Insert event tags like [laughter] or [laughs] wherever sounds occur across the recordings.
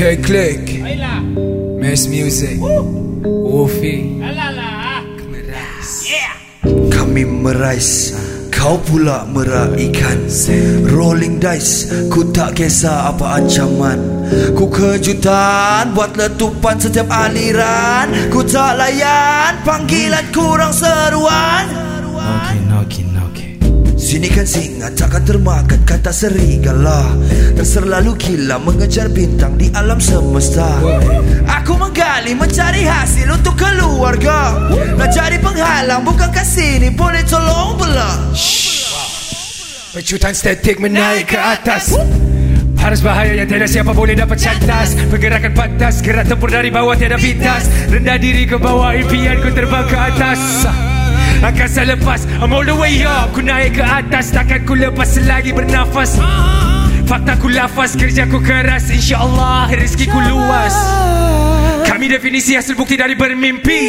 K-Click Baiklah. Mass Music. Alalah. Yeah. Kami merais. Kau pula meraikan. Rolling dice. Ku tak kisah apa ancaman. Ku kejutan Buat letupan setiap aliran. Ku tak layan Panggilan kurang seruan. Noki Sini kan singa takkan termakan kata serigala. Dan selalu gila mengejar bintang di alam semesta. Aku menggali mencari hasil untuk keluarga. Nak jadi penghalang bukankah sini boleh tolong belah Pecutan statik menaik ke atas. Harus bahaya yang tiada siapa boleh dapat cantas. Pergerakan pantas Gerak tempur dari bawah tiada pintas. Rendah diri ke bawah Impian ku terbang ke atas Angkasa lepas. I'm all the way up. Ku naik ke atas. Takkan ku lepas selagi bernafas. Fakta ku lafaz. Kerja ku keras. InsyaAllah rezeki ku luas. Kami definisi hasil bukti dari bermimpi.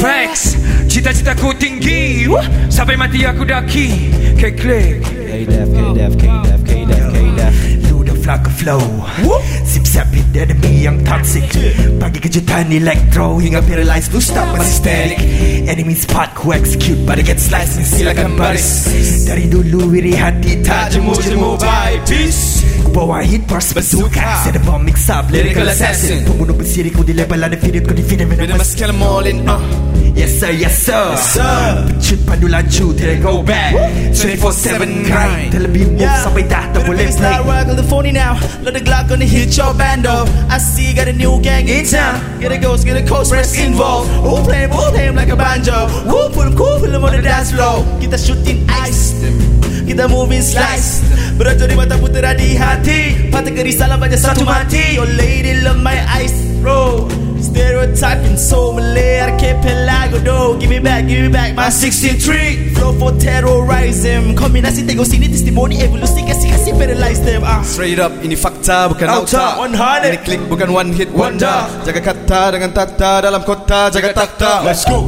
Facts Cita-cita ku tinggi. Sampai mati aku daki. K-Click K-Def, K-Def, K-Def, K-Def, K-Def life like a flow. Whoop. Sip sap it, dead me, I'm toxic. Baggy get your tiny electro, hang up paralyzed, loose stop, my static. Enemy spot who execute, but I get sliced and see like I'm Paris. Dari dulu wiri hati tak jemu jemu bye peace. Bawa hit pars bazooka Set a bomb mix up, lyrical assassin Pembunuh bersiri ku di label undefeated Ku defeated venomous Venomous kill them all in uh Yes sir, yes sir, Pecut pandu laju Tidak go back. 24-7 grind Terlebih move Sampai dah tak boleh It's play not work on the phony now. Let the Glock gonna hit your bando. I see you got a new gang in town. Get a ghost, get a coast, press involved. Who play, who play him like a banjo. Who put him cool, put him on the dance floor. Kita shooting ice. Kita moving slice. Beratur di mata putera di hati. Patah kerisalah banyak satu mati. Your lady love my ice, bro. Stereotyping so Malay Archipelago do Give me back, give me back my 63 Flow for terrorism Kombinasi tengok sini testimoni evolusi Kasih-kasih paralyze them ah. Straight up ini fakta bukan Auta, auta 100. Ini klik bukan one hit wonder Jaga kata dengan tata dalam kota Jaga takta Let's go.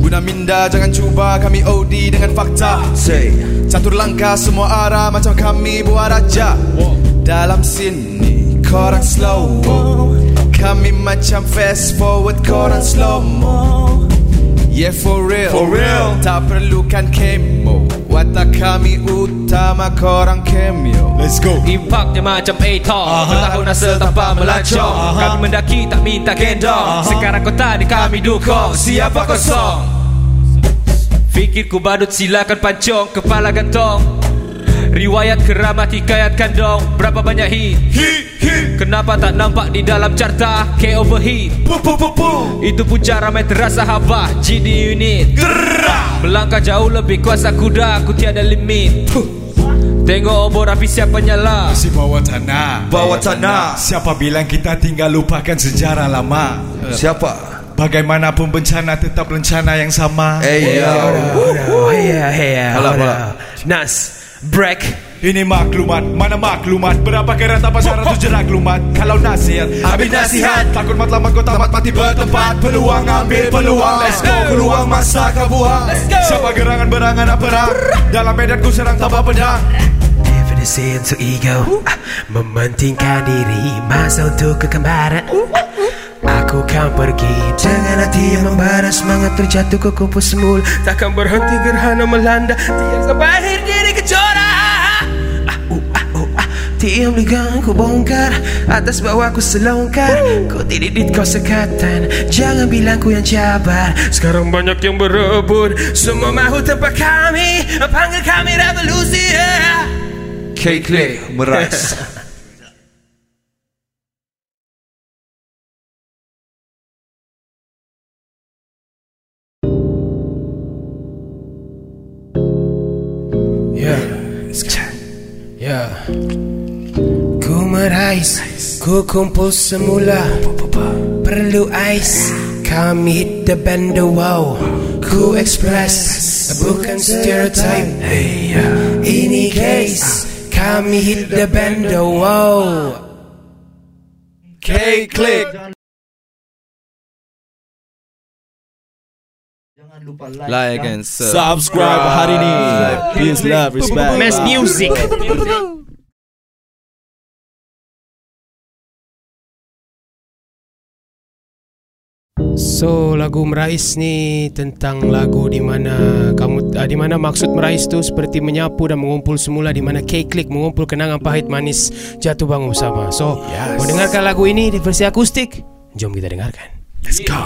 Guna minda jangan cuba. Kami OD dengan fakta. Say. Catur langkah semua arah macam kami buat raja. Dalam sini korang slow Kami macam fast forward korang slow mo Yeah for real. For real. Tak perlukan kemo Watak kami utama korang cameo. Let's go. Impak dia macam Ator Bertahun asal tanpa melancong. Kami mendaki tak minta gendong. Sekarang kota di kami dukung. Siapa kosong? Fikirku badut silakan pancong. Kepala gantong Riwayat keramat hikayat kandong Berapa banyak hit Kenapa tak nampak di dalam carta? K overheat Itu pun cara main terasa habah GD unit. Melangkah jauh lebih kuasa kuda Aku tiada limit. Tengok obor api siapa nyala. Si bawa tanah. Bawa tanah. Siapa bilang kita tinggal lupakan sejarah lama? Siapa? Bagaimanapun bencana tetap rencana yang sama. Eh ya. Oh yeah yeah Alah, alah. Nas Break. Ini maklumat. Mana maklumat? Berapa kerat apa syarat tu jerak lumat? Kalau nasihat Ambil nasihat. Takut mat lama kau tamat mati bertempat Peluang ambil peluang. Let's go. Peluang masa kau buang Siapa gerangan berangan nak perang Dalam medan ku serang tanpa pedang Definisi untuk ego. Ah, Mementingkan diri Masa untuk kekembaran. Aku kan pergi Dengan hati yang membara Semangat terjatuh ke kumpul semula. Takkan berhenti gerhana melanda. Tiang sampai akhir diri Tiang ligang ku bongkar. Atas bawah ku selongkar. Kau dididit kau sekatan. Jangan bilang ku yang cabar. Sekarang banyak yang berebut. Semua mahu tempat kami. Panggil kami revolusi yeah. K-Click Merais [laughs] Yeah. Yeah. Ku merais, ku kumpul semula. Perlu ais, kami hit the band the wow. Ku express, bukan stereotype. Hey, yeah. Ini case, kami hit the band the wow. K-Click Like and sub Subscribe hari ni Peace, love, respect Mass music So lagu Merais ni tentang lagu di mana kamu uh, di mana maksud Merais tu seperti menyapu dan mengumpul semula di mana K-Click mengumpul kenangan pahit manis jatuh bangun bersama. So yes. mau dengarkan lagu ini di versi akustik? Jom kita dengarkan. Let's go